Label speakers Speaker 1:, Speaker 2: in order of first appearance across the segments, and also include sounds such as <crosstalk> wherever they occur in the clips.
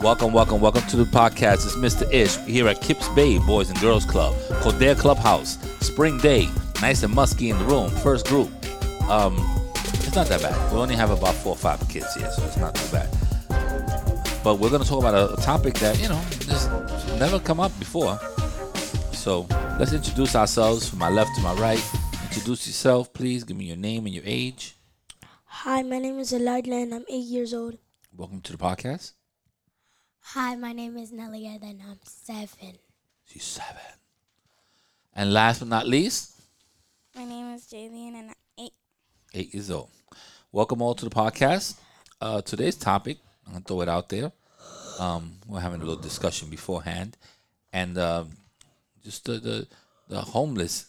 Speaker 1: Welcome, welcome, welcome to the podcast. It's Mr. Ish here at Kips Bay Boys and Girls Club, Kildare Clubhouse. Spring day, nice and musky in the room. First group. Um, it's not that bad. We only have about four or five kids here, so it's not too bad. But we're gonna talk about a, a topic that you know just never come up before. So let's introduce ourselves from my left to my right. Introduce yourself, please. Give me your name and your age.
Speaker 2: Hi, my name is Elijah and I'm eight years old.
Speaker 1: Welcome to the podcast.
Speaker 3: Hi, my name is Nelia and I'm seven.
Speaker 1: She's seven. And last but not least,
Speaker 3: My name is Jaylene and I'm eight.
Speaker 1: eight years old. Welcome all to the podcast. Uh, today's topic, I'm gonna throw it out there. Um, we're having a little discussion beforehand, and um, just the the, the homeless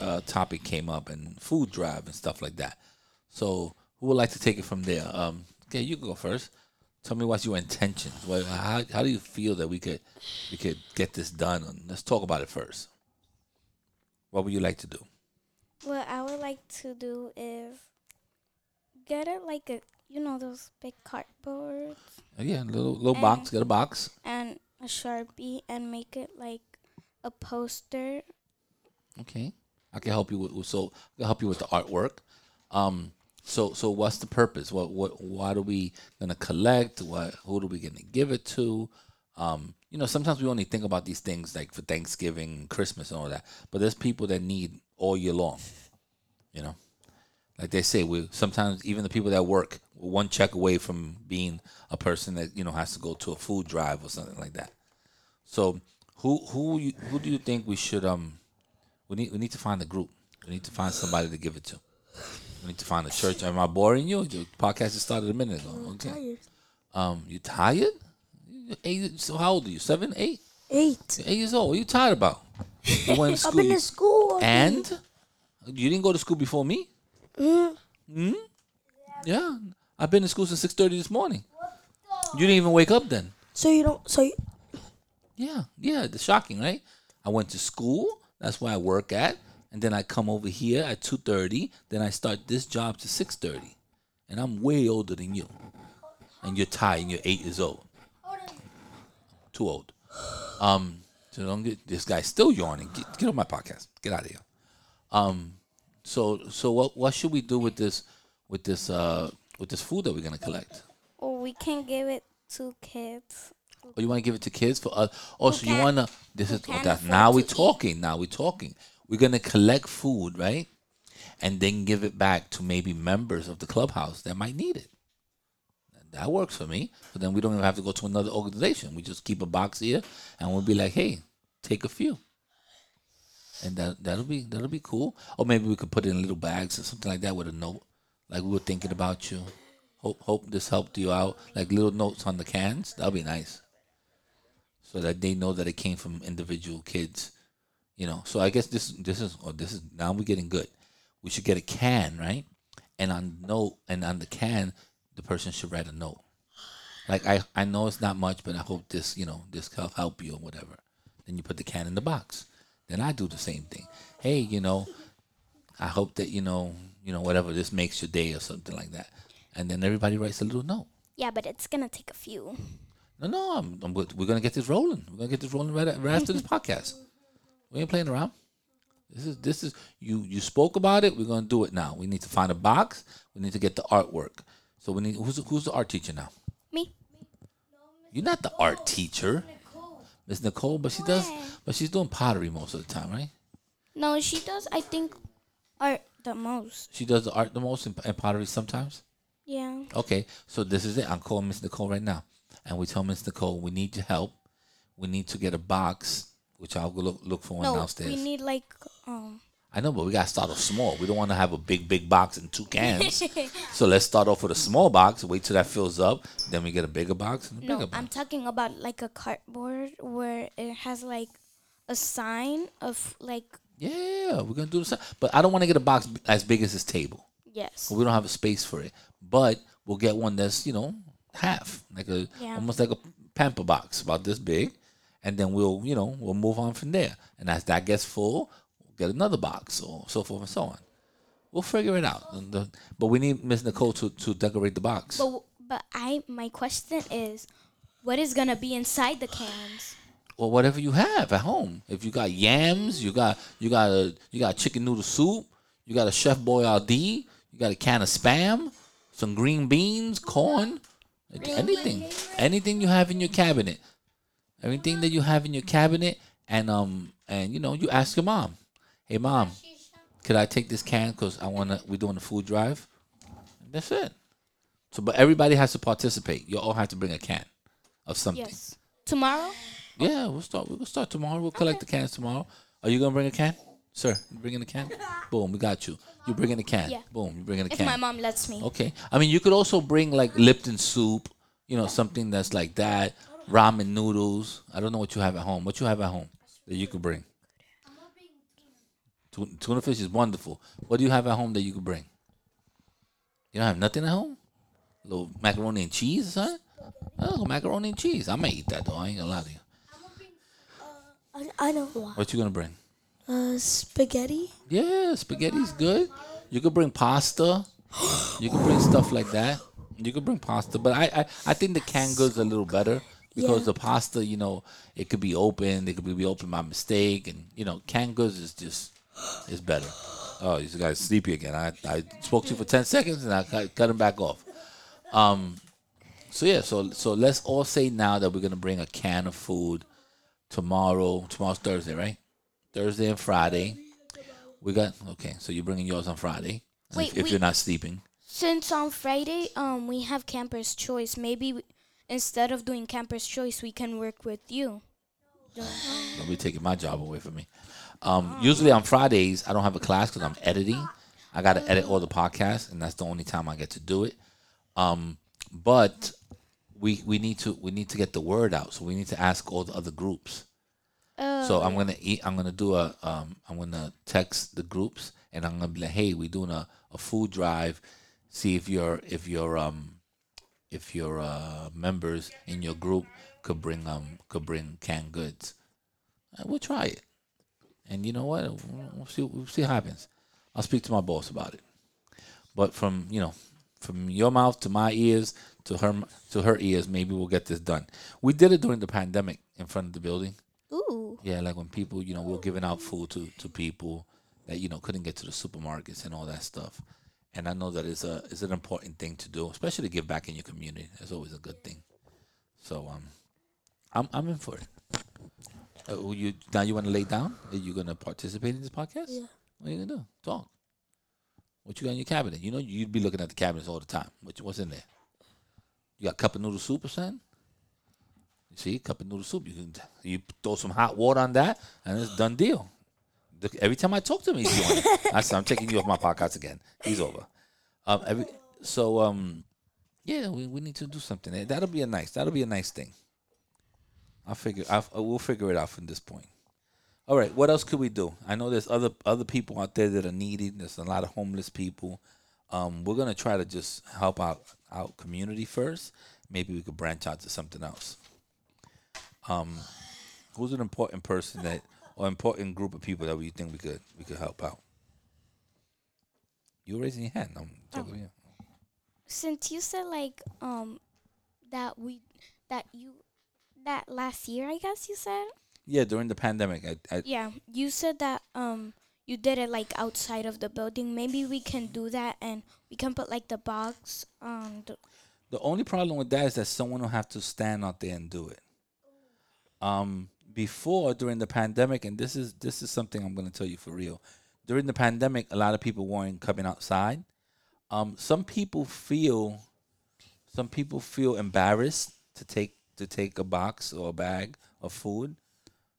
Speaker 1: uh, topic came up and food drive and stuff like that. So, who would like to take it from there? Um, okay, you can go first. Tell me what's your intentions. What, how, how do you feel that we could we could get this done? Let's talk about it first. What would you like to do?
Speaker 3: What I would like to do is get it like a, you know, those big cardboards
Speaker 1: Oh, yeah, little little box. Get a box.
Speaker 3: and a sharpie and make it like a poster.
Speaker 1: Okay, I can help you with with- so I can help you with the artwork. Um, so so what's the purpose? What what why are we gonna collect? What who are we gonna give it to? Um, you know, sometimes we only think about these things like for Thanksgiving, Christmas, and all that. But there's people that need all year long. You know, like they say, we sometimes even the people that work we're one check away from being a person that you know has to go to a food drive or something like that. So who who who do you think we should um we need we need to find a group. We need to find somebody to give it to. We need to find a church. Am I boring you? The podcast just started a minute ago. Okay.
Speaker 2: Tired.
Speaker 1: Um, you tired? You Eight, so how old are you? Seven, eight?
Speaker 2: Eight.
Speaker 1: Eight years old. What are you tired about? You went to <laughs>
Speaker 2: I've
Speaker 1: school.
Speaker 2: been to school.
Speaker 1: and you didn't go to school before me?
Speaker 2: Mm,
Speaker 1: Hmm? Yeah. I've been to school since six thirty this morning. You didn't even wake up then.
Speaker 2: so you don't. So you,
Speaker 1: Yeah, yeah, it's shocking, right? I went to school. That's where I work at, and then I come over here at two thirty. Then I start this job to six thirty, and I'm way older than you. And you're tired. And you're eight years old. Too old. Um, so don't get this guy's still yawning. Get, get on my podcast. Get out of here. Um, so so what what should we do with this with this uh with this food that we're gonna collect?
Speaker 3: Or we can give it to kids.
Speaker 1: Oh, you want to give it to kids for us? Oh, so you want to? This is that. Now we're
Speaker 3: eat.
Speaker 1: talking. Now we're talking. We're gonna collect food, right? And then give it back to maybe members of the clubhouse that might need it. That works for me. But then we don't even have to go to another organization. We just keep a box here, and we'll be like, "Hey, take a few." And that that'll be that'll be cool. Or maybe we could put it in little bags or something like that with a note, like we were thinking about you. Hope hope this helped you out. Like little notes on the cans. That'll be nice so that they know that it came from individual kids. You know, so I guess this this is oh, this is now we're getting good. We should get a can, right? And on note and on the can, the person should write a note. Like I I know it's not much, but I hope this you know this will help you or whatever. Then you put the can in the box. Then I do the same thing. Hey, you know, I hope that you know you know whatever this makes your day or something like that. And then everybody writes a little note.
Speaker 3: Yeah, but it's gonna take a few.
Speaker 1: No, no, I'm, I'm good. We're gonna get this rolling. We're gonna get this rolling right, right after this <laughs> podcast. We ain't playing around. This is this is you. You spoke about it. We're gonna do it now. We need to find a box. We need to get the artwork. So we need who's who's the art teacher now?
Speaker 3: Me.
Speaker 1: You're not the art teacher, Miss Nicole, but she does. But she's doing pottery most of the time, right?
Speaker 3: No, she does. I think art the most.
Speaker 1: She does the art the most and, and pottery sometimes.
Speaker 3: Yeah.
Speaker 1: Okay, so this is it. I'm calling Miss Nicole right now, and we tell Miss Nicole we need your help. We need to get a box, which I'll go look look for one
Speaker 3: No,
Speaker 1: downstairs.
Speaker 3: we need like um.
Speaker 1: I know, but we gotta start off small. We don't want to have a big, big box and two cans. <laughs> so let's start off with a small box. Wait till that fills up. Then we get a bigger box and a
Speaker 3: No,
Speaker 1: bigger box.
Speaker 3: I'm talking about like a cardboard where it has like a sign of like
Speaker 1: yeah, we're gonna do the same. But I don't want to get a box as big as this table.
Speaker 3: yes.
Speaker 1: We don't have a space for it. But we'll get one that's you know half, like a
Speaker 3: Yeah.
Speaker 1: almost like a pamper box, about this big, and then we'll you know we'll move on from there. And as that gets full, we'll get another box, or so forth and so on. We'll figure it out. The- but we need Miss Nicole to, to decorate the box.
Speaker 3: But but I my question is, what is gonna be inside the cans?
Speaker 1: Well, whatever you have at home. If you got yams, you got you got a you got chicken noodle soup, you got a Chef Boyardee, you got a can of spam, some green beans, corn, anything, anything you have in your cabinet, everything that you have in your cabinet, and um and you know you ask your mom, hey mom, could I take this can because I wanna we're doing a food drive. That's it. So, but everybody has to participate. You all have to bring a can of something.
Speaker 3: Yes. Tomorrow?
Speaker 1: Yeah, we'll start. We'll start tomorrow. We'll collect the cans tomorrow. Are you gonna bring a can, sir? You bringing a can? <laughs> Boom, we got you. You bringing a can?
Speaker 3: Yeah.
Speaker 1: Boom, you bringing a
Speaker 3: If
Speaker 1: can?
Speaker 3: my mom lets me.
Speaker 1: Okay. I mean, you could also bring like Lipton soup. You know, something that's like that. Ramen noodles. I don't know what you have at home. What you have at home that you could bring? Tu- Tuna fish is wonderful. What do you have at home that you could bring? You don't have nothing at home? little macaroni and cheese or something? Oh, macaroni and cheese. I may eat that though. I ain't gonna lie to you.
Speaker 2: I, I know why.
Speaker 1: What you gonna bring?
Speaker 2: Uh, spaghetti.
Speaker 1: Yeah, spaghetti's good. You could bring pasta. You could bring stuff like that. You could bring pasta, but I I, I think the canned goods are a little better because
Speaker 2: Yeah.
Speaker 1: the pasta, you know, it could be open. It could be open by mistake, and you know, canned goods is just is better. Oh, you guy's are sleepy again. I, I spoke to you for ten seconds and I cut, cut him back off. Um, so yeah, so so let's all say now that we're gonna bring a can of food tomorrow. Tomorrow's Thursday, right? Thursday and Friday. We got okay. So you're bringing yours on Friday.
Speaker 3: Wait,
Speaker 1: if, if
Speaker 3: we-
Speaker 1: you're not sleeping.
Speaker 3: Since on Friday, um, we have Camper's Choice. Maybe instead of doing Camper's Choice, we can work with you.
Speaker 1: Don't be taking my job away from me. Um, usually on Fridays, I don't have a class because I'm editing. I got to edit all the podcasts, and that's the only time I get to do it. Um, but we we need to we need to get the word out, so we need to ask all the other groups. so I'm gonna eat. I'm gonna do a. Um, I'm gonna text the groups, and I'm gonna be like, "Hey, we're doing a, a food drive. See if your if your um if your uh, members in your group could bring um could bring canned goods. Uh, we'll try it, and you know what? We'll see. We'll see what happens. I'll speak to my boss about it. But from you know, from your mouth to my ears to her to her ears, maybe we'll get this done. We did it during the pandemic in front of the building.
Speaker 3: Ooh.
Speaker 1: Yeah, like when people, you know, we're giving out food to, to people that you know couldn't get to the supermarkets and all that stuff. And I know that it's a it's an important thing to do, especially to give back in your community. That's always a good thing. So um, I'm I'm in for it. Uh, you now you want to lay down? Are you gonna participate in this podcast?
Speaker 2: Yeah.
Speaker 1: What are you gonna do? Talk. What you got in your cabinet? You know you'd be looking at the cabinets all the time. What what's in there? You got cup of noodle soup or something? You see, cup of noodle soup. You can you throw some hot water on that, and it's done deal. Look, every time I talk to him, he's doing <laughs> it. I said, I'm taking you off my podcast again. He's over. Um, every so um, yeah, we, we need to do something. Eh, That'll be a nice. That'll be a nice thing. I'll figure. I'll, we'll figure it out from this point. All right. What else could we do? I know there's other other people out there that are needy. There's a lot of homeless people. Um, we're gonna try to just help out our community first. Maybe we could branch out to something else. Um, who's an important person that or important group of people that we think we could we could help out? You raising your hand? I'm talking to you.
Speaker 3: Since you said like um that we that you that last year, I guess you said.
Speaker 1: Yeah, during the pandemic, I, I
Speaker 3: Yeah, you said that um you did it like outside of the building. Maybe we can do that and we can put like the box on the
Speaker 1: The only problem with that is that someone will have to stand out there and do it. Um, before during the pandemic, and this is this is something I'm going to tell you for real. During the pandemic, a lot of people weren't coming outside. Um, some people feel, some people feel embarrassed to take to take a box or a bag of food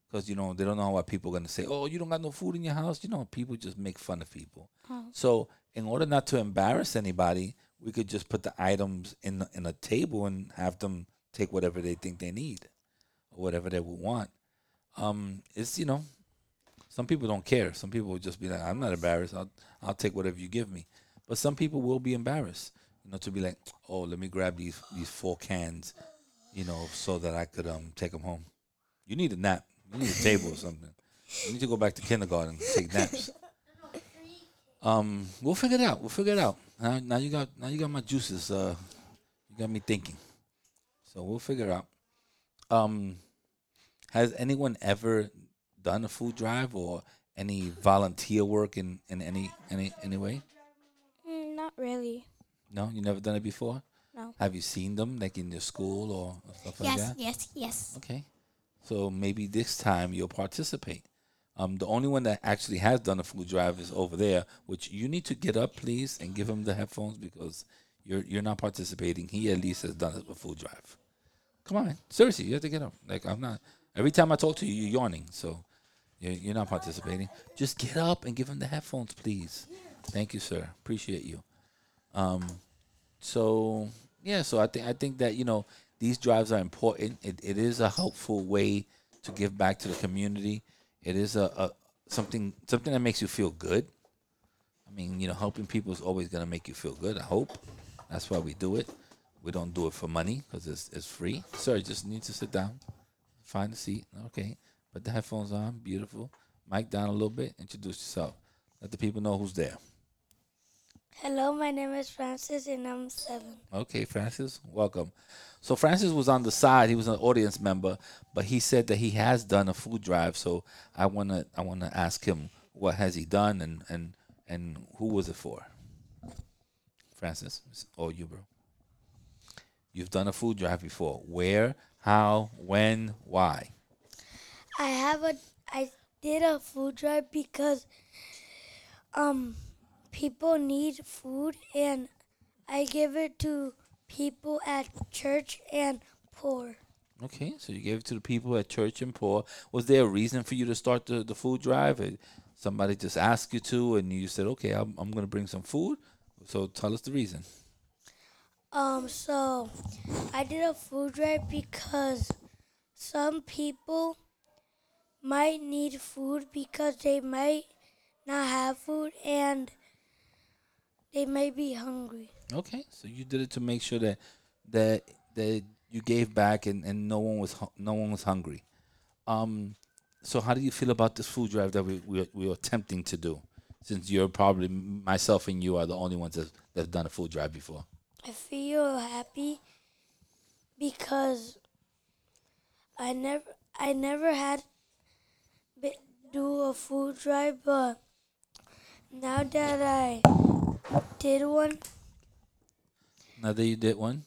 Speaker 1: because you know they don't know what people are going to say. Oh, you don't got no food in your house. You know, people just make fun of people.
Speaker 3: Oh.
Speaker 1: So in order not to embarrass anybody, we could just put the items in the, in a table and have them take whatever they think they need or whatever they would want. Um, it's you know, some people don't care. Some people will just be like, I'm not embarrassed. I'll I'll take whatever you give me. But some people will be embarrassed, you know, to be like, oh, let me grab these these four cans, you know, so that I could um take them home. You need a nap. You need a table or something. You need to go back to kindergarten and take naps. Um, we'll figure it out. We'll figure it out. Now, now you got now you got my juices. Uh, you got me thinking. So we'll figure it out. Um, has anyone ever done a food drive or any volunteer work in, in any any any way?
Speaker 3: Mm, not really.
Speaker 1: No, you never done it before.
Speaker 3: No.
Speaker 1: Have you seen them like in your school or stuff like
Speaker 4: Yes,
Speaker 1: that?
Speaker 4: yes, yes. Yes.
Speaker 1: Okay. So maybe this time you'll participate. Um, the only one that actually has done a food drive is over there, which you need to get up, please, and give him the headphones because you're you're not participating. He at least has done a food drive. Come on, man. Seriously, you have to get up. Like I'm not. Every time I talk to you, you're yawning. So you're, you're not participating. Just get up and give him the headphones, please. Thank you, sir. Appreciate you. Um, so yeah, so I think I think that you know these drives are important. It, it is a helpful way to give back to the community. It is a, a something something that makes you feel good. I mean, you know, helping people is always gonna make you feel good. I hope that's why we do it. We don't do it for money because it's it's free. Sir, just need to sit down, find a seat. Okay, put the headphones on. Beautiful. Mic down a little bit. Introduce yourself. Let the people know who's there.
Speaker 2: Hello, my name is Francis and I'm seven.
Speaker 1: Okay, Francis, welcome. So Francis was on the side; he was an audience member, but he said that he has done a food drive. So I wanna, I wanna ask him what has he done and and and who was it for? Francis, or you, bro? You've done a food drive before. Where, how, when, why?
Speaker 2: I have a I did a food drive because um people need food and I give it to people at church and poor.
Speaker 1: Okay, so you gave it to the people at church and poor. Was there a reason for you to start the, the food drive? Or somebody just asked you to, and you said, "Okay, I'm, I'm going to bring some food." So tell us the reason.
Speaker 2: Um so I did a food drive because some people might need food because they might not have food and they may be hungry.
Speaker 1: Okay, so you did it to make sure that that that you gave back and, and no one was no one was hungry. Um, so how do you feel about this food drive that we we are, we are attempting to do? Since you're probably myself and you are the only ones that that've done a food drive before.
Speaker 2: I feel happy because I never I never had do a food drive, but now that I did one,
Speaker 1: Now that you did one,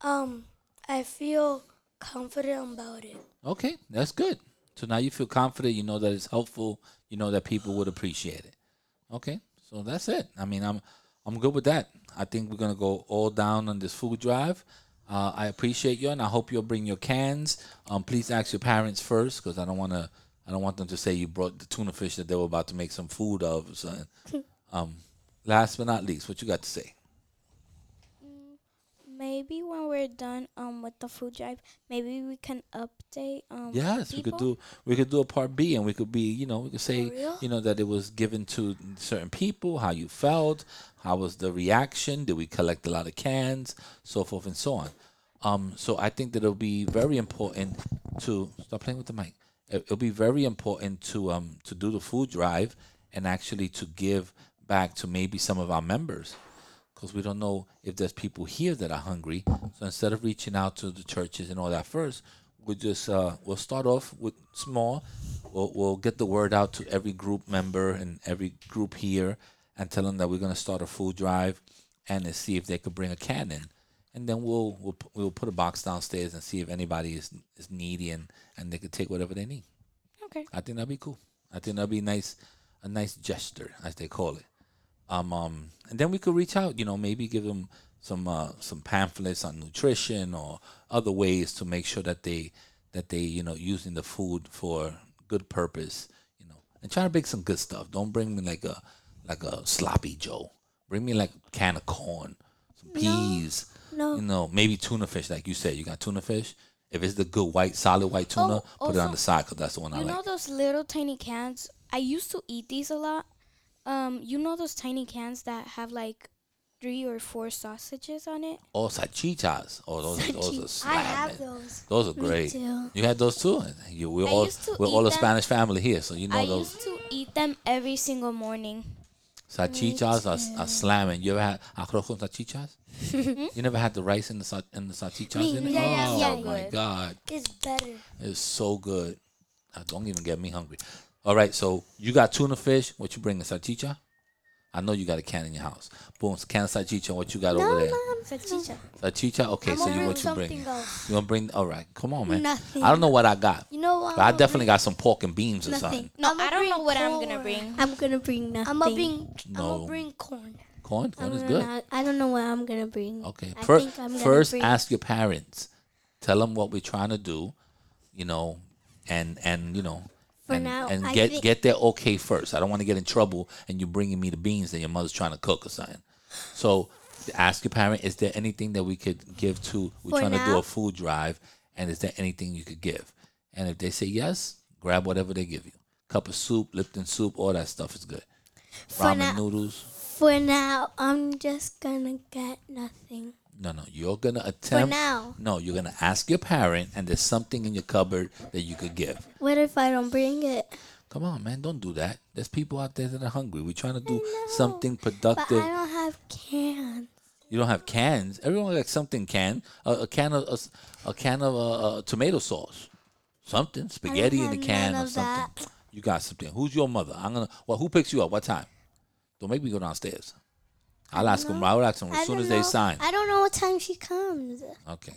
Speaker 2: um, I feel confident about it.
Speaker 1: Okay, that's good. So now you feel confident. You know that it's helpful. You know that people would appreciate it. Okay, so that's it. I mean, I'm I'm good with that. I think we're gonna go all down on this food drive. Uh, I appreciate you, and I hope you'll bring your cans. Um, please ask your parents first, because I don't want to. I don't want them to say you brought the tuna fish that they were about to make some food of. or something. <laughs> um, last but not least, what you got to say?
Speaker 3: Maybe when we're done um with the food drive, maybe we can update um
Speaker 1: Yes, we could do we could do a part B, and we could be you know we could say you know that it was given to certain people, how you felt, how was the reaction, did we collect a lot of cans, so forth and so on. Um, so I think that it'll be very important to stop playing with the mic. It, it'll be very important to um to do the food drive and actually to give back to maybe some of our members because we don't know if there's people here that are hungry. So instead of reaching out to the churches and all that first, we'll just uh, we'll start off with small. We'll, we'll get the word out to every group member and every group here, and tell them that we're gonna start a food drive, and see if they could bring a can in, and then we'll we'll we'll put a box downstairs and see if anybody is is needy and and they could take whatever they need.
Speaker 3: Okay.
Speaker 1: I think that'd be cool. I think that'd be nice, a nice gesture, as they call it. Um, um, and then we could reach out. You know, maybe give them some uh, some pamphlets on nutrition or other ways to make sure that they that they you know using the food for good purpose. You know, and try to bring some good stuff. Don't bring me like a like a sloppy Joe. Bring me like a can of corn, some peas.
Speaker 2: No.
Speaker 1: You know, maybe tuna fish, like you said. You got tuna fish. If it's the good white, solid white tuna,
Speaker 3: Oh,
Speaker 1: put it on the side because that's the one I like.
Speaker 3: You
Speaker 1: like.
Speaker 3: know those little tiny cans? I used to eat these a lot. Um, you know those tiny cans that have like three or four sausages on it?
Speaker 1: Oh, salchichas. Oh, those, are those are
Speaker 2: I
Speaker 1: slamming.
Speaker 2: have those.
Speaker 1: Those are great.
Speaker 2: too.
Speaker 1: You had those too. You, we're
Speaker 3: I
Speaker 1: all
Speaker 3: used to
Speaker 1: we're all a
Speaker 3: them.
Speaker 1: Spanish family here, so you know those.
Speaker 3: I
Speaker 1: those.
Speaker 3: used to eat them every single morning.
Speaker 1: Salchichas are, are slamming. You ever had arroz con salchichas? <laughs> you never had the rice in the sa- in the salchichas
Speaker 2: Me,
Speaker 1: in it?
Speaker 2: yeah, yeah,
Speaker 1: oh
Speaker 2: yeah.
Speaker 1: my god,
Speaker 2: It's better.
Speaker 1: it's so good. Uh, don't even get me hungry. All right, so you got tuna fish. What you bring? A salchicha? I know you got a can in your house. Boom, can of salchicha. What you got over there?
Speaker 3: Salchicha.
Speaker 1: Salchicha. Okay,
Speaker 2: I'm
Speaker 1: so
Speaker 2: gonna
Speaker 1: you
Speaker 2: bring
Speaker 1: what you bring?
Speaker 2: else.
Speaker 1: You gonna bring? All right, come on, man.
Speaker 2: Nothing.
Speaker 1: I don't know what I got,
Speaker 2: You know what?
Speaker 1: but I definitely
Speaker 2: bring?
Speaker 1: got some pork and beans or something.
Speaker 3: No,
Speaker 2: I'ma
Speaker 3: don't know
Speaker 2: bring
Speaker 3: what I'm gonna bring.
Speaker 4: I'm gonna bring nothing.
Speaker 2: I'm gonna bring. I'm gonna bring corn.
Speaker 1: Corn, corn
Speaker 4: I'm
Speaker 1: is good.
Speaker 4: not- I don't know what I'm gonna bring.
Speaker 1: Okay.
Speaker 4: I
Speaker 1: Fir-
Speaker 4: think I'm
Speaker 1: first,
Speaker 4: bring-
Speaker 1: ask your parents. Tell them what we're trying to do, you know, and and you know,
Speaker 4: For
Speaker 1: and,
Speaker 4: now,
Speaker 1: and
Speaker 4: I
Speaker 1: get
Speaker 4: think-
Speaker 1: get their okay first. I don't want to get in trouble and you bringing me the beans that your mother's trying to cook or something. So, ask your parent: Is there anything that we could give to? We're
Speaker 4: For
Speaker 1: trying to do a food drive, and is there anything you could give? And if they say yes, grab whatever they give you. Cup of soup, Lipton soup, all that stuff is good.
Speaker 4: For
Speaker 1: Ramen
Speaker 4: now-
Speaker 1: noodles.
Speaker 4: For now, I'm just gonna get nothing.
Speaker 1: No, no, you're gonna attempt.
Speaker 4: For now.
Speaker 1: No, you're gonna ask your parent, and there's something in your cupboard that you could give.
Speaker 4: What if I don't bring it?
Speaker 1: Come on, man, don't do that. There's people out there that are hungry. We're trying to do something
Speaker 4: But
Speaker 1: productive.
Speaker 4: I don't have cans.
Speaker 1: you don't have cans. Everyone got something can. A, a can of a, a can of uh, uh, tomato sauce, something spaghetti in a can or something.
Speaker 4: that.
Speaker 1: You got something. Who's your mother? I'm gonna. Well, who picks you up? What time? Don't make me go downstairs. I'll ask them. I'll ask them as soon as they sign.
Speaker 4: I don't know what time she comes.
Speaker 1: Okay.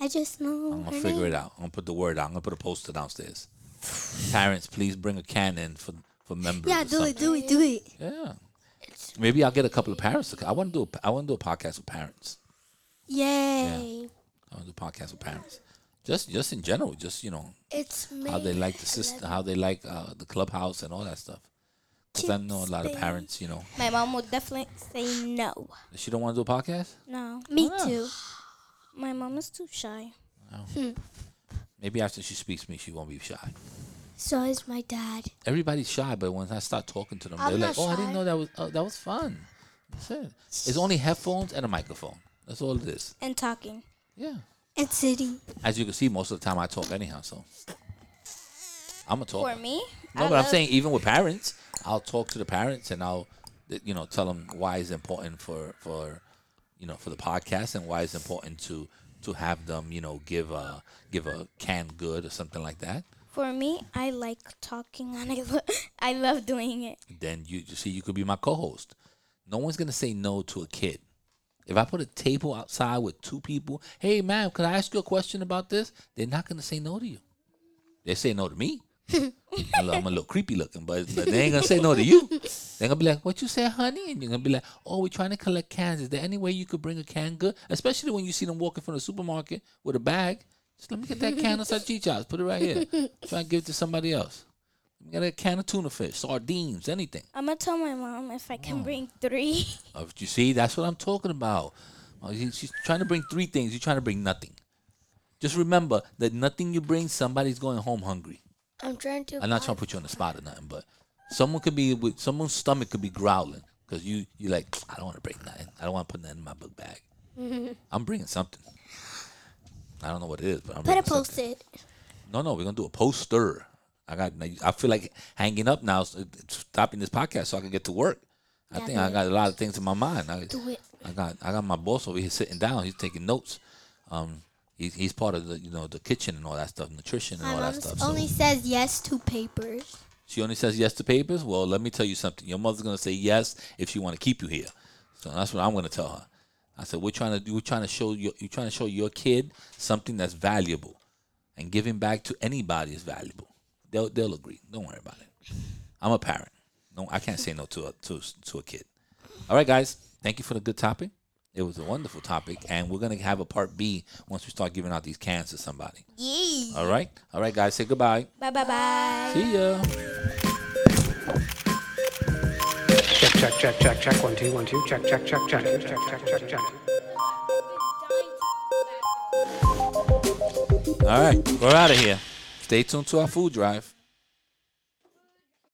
Speaker 4: I just know.
Speaker 1: I'm gonna figure
Speaker 4: name.
Speaker 1: it out. I'm gonna put the word out. I'm gonna put a poster downstairs. Parents, please bring a can in for for members.
Speaker 4: Yeah, do it, do it, do it.
Speaker 1: Yeah. Maybe I'll get a couple of parents. To, I want to do. A, I want to do a podcast with parents.
Speaker 4: Yay.
Speaker 1: I want to do a podcast with parents. Just just in general, just you know
Speaker 2: It's
Speaker 1: how they like the system, how they like uh, the clubhouse and all that stuff. Because I know a lot of parents, you know,
Speaker 3: My mom would definitely say no.
Speaker 1: she don't want to do a podcast.
Speaker 3: No.
Speaker 4: Me too.
Speaker 3: My mom is too shy. Oh. Hmm.
Speaker 1: Maybe after she speaks to me, she won't be shy.
Speaker 4: So is my dad.
Speaker 1: Everybody's shy, but when I start talking to them,
Speaker 2: I'm
Speaker 1: they're like,
Speaker 2: not
Speaker 1: "Oh, I didn't
Speaker 2: shy.
Speaker 1: know that was oh, that was fun." That's it. It's only headphones and a microphone. That's all it is.
Speaker 3: And talking.
Speaker 1: Yeah.
Speaker 4: And sitting.
Speaker 1: As you can see, most of the time I talk anyhow, so I'm a talker.
Speaker 3: For me,
Speaker 1: No,
Speaker 3: I
Speaker 1: but I'm
Speaker 3: love-
Speaker 1: saying even with parents, I'll talk to the parents and I'll, you know, tell them why it's important for for, you know, for the podcast and why it's important to to have them, you know, give a give a canned good or something like that.
Speaker 3: For me, I like talking and I, lo- I love doing it.
Speaker 1: Then you, you see, you could be my co-host. No one's gonna say no to a kid. If I put a table outside with two people, hey man, could I ask you a question about this? They're not gonna say no to you. They say no to me. <laughs> I'm a little creepy looking, but, but they ain't gonna say no to you. They're gonna be like, "What you say, honey?" And you're gonna be like, "Oh, we're trying to collect cans. Is there any way you could bring a can good?" Especially when you see them walking from the supermarket with a bag. Just let me get that can of salchichas. Put it right here. Try and give it to somebody else. Let me get a can of tuna fish, sardines, anything.
Speaker 3: I'm gonna tell my mom if I can bring three.
Speaker 1: Uh, you see, that's what I'm talking about. He- she's trying to bring three things. You're trying to bring nothing. Just remember that nothing you bring, somebody's going home hungry.
Speaker 2: I'm trying to.
Speaker 1: I'm not trying to put you on the spot or nothing, but someone could be with someone's stomach could be growling because you you like I don't want to bring nothing. I don't want to put nothing in my book bag. <laughs> I'm bringing something. I don't know what it is, but I'm
Speaker 4: Put a
Speaker 1: bringing something.
Speaker 4: post it.
Speaker 1: No, no, we're gonna do a poster. I got. I feel like hanging up now, stopping this podcast so I can get to work. I
Speaker 4: Yeah,
Speaker 1: think
Speaker 4: do
Speaker 1: I
Speaker 4: it.
Speaker 1: got a lot of things in my mind. I,
Speaker 4: Do it.
Speaker 1: I got I got my boss over here sitting down. He's taking notes. Um, he's he's part of the you know the kitchen and all that stuff, nutrition and
Speaker 4: My
Speaker 1: all that stuff. So
Speaker 4: only says yes to papers.
Speaker 1: she only says yes to papers. Well, let me tell you something. Your mother's gonna say yes if she want to keep you here. So that's what I'm gonna tell her. I said we're trying to do. We're trying to show you. You're trying to show your kid something that's valuable, and giving back to anybody is valuable. They'll they'll agree. Don't worry about it. I'm a parent. No, I can't say no to a to to a kid. All right, guys. Thank you for the good topic. It was a wonderful topic, and we're gonna have a part B once we start giving out these cans to somebody.
Speaker 3: Yee.
Speaker 1: All right. All right, guys. Say goodbye.
Speaker 3: Bye bye bye.
Speaker 1: See ya.
Speaker 5: Check, check, check, check, check. One, two, one, two. Check, check, check, check, check, check, check, check.
Speaker 1: All right, we're out of here. Stay tuned to our food drive.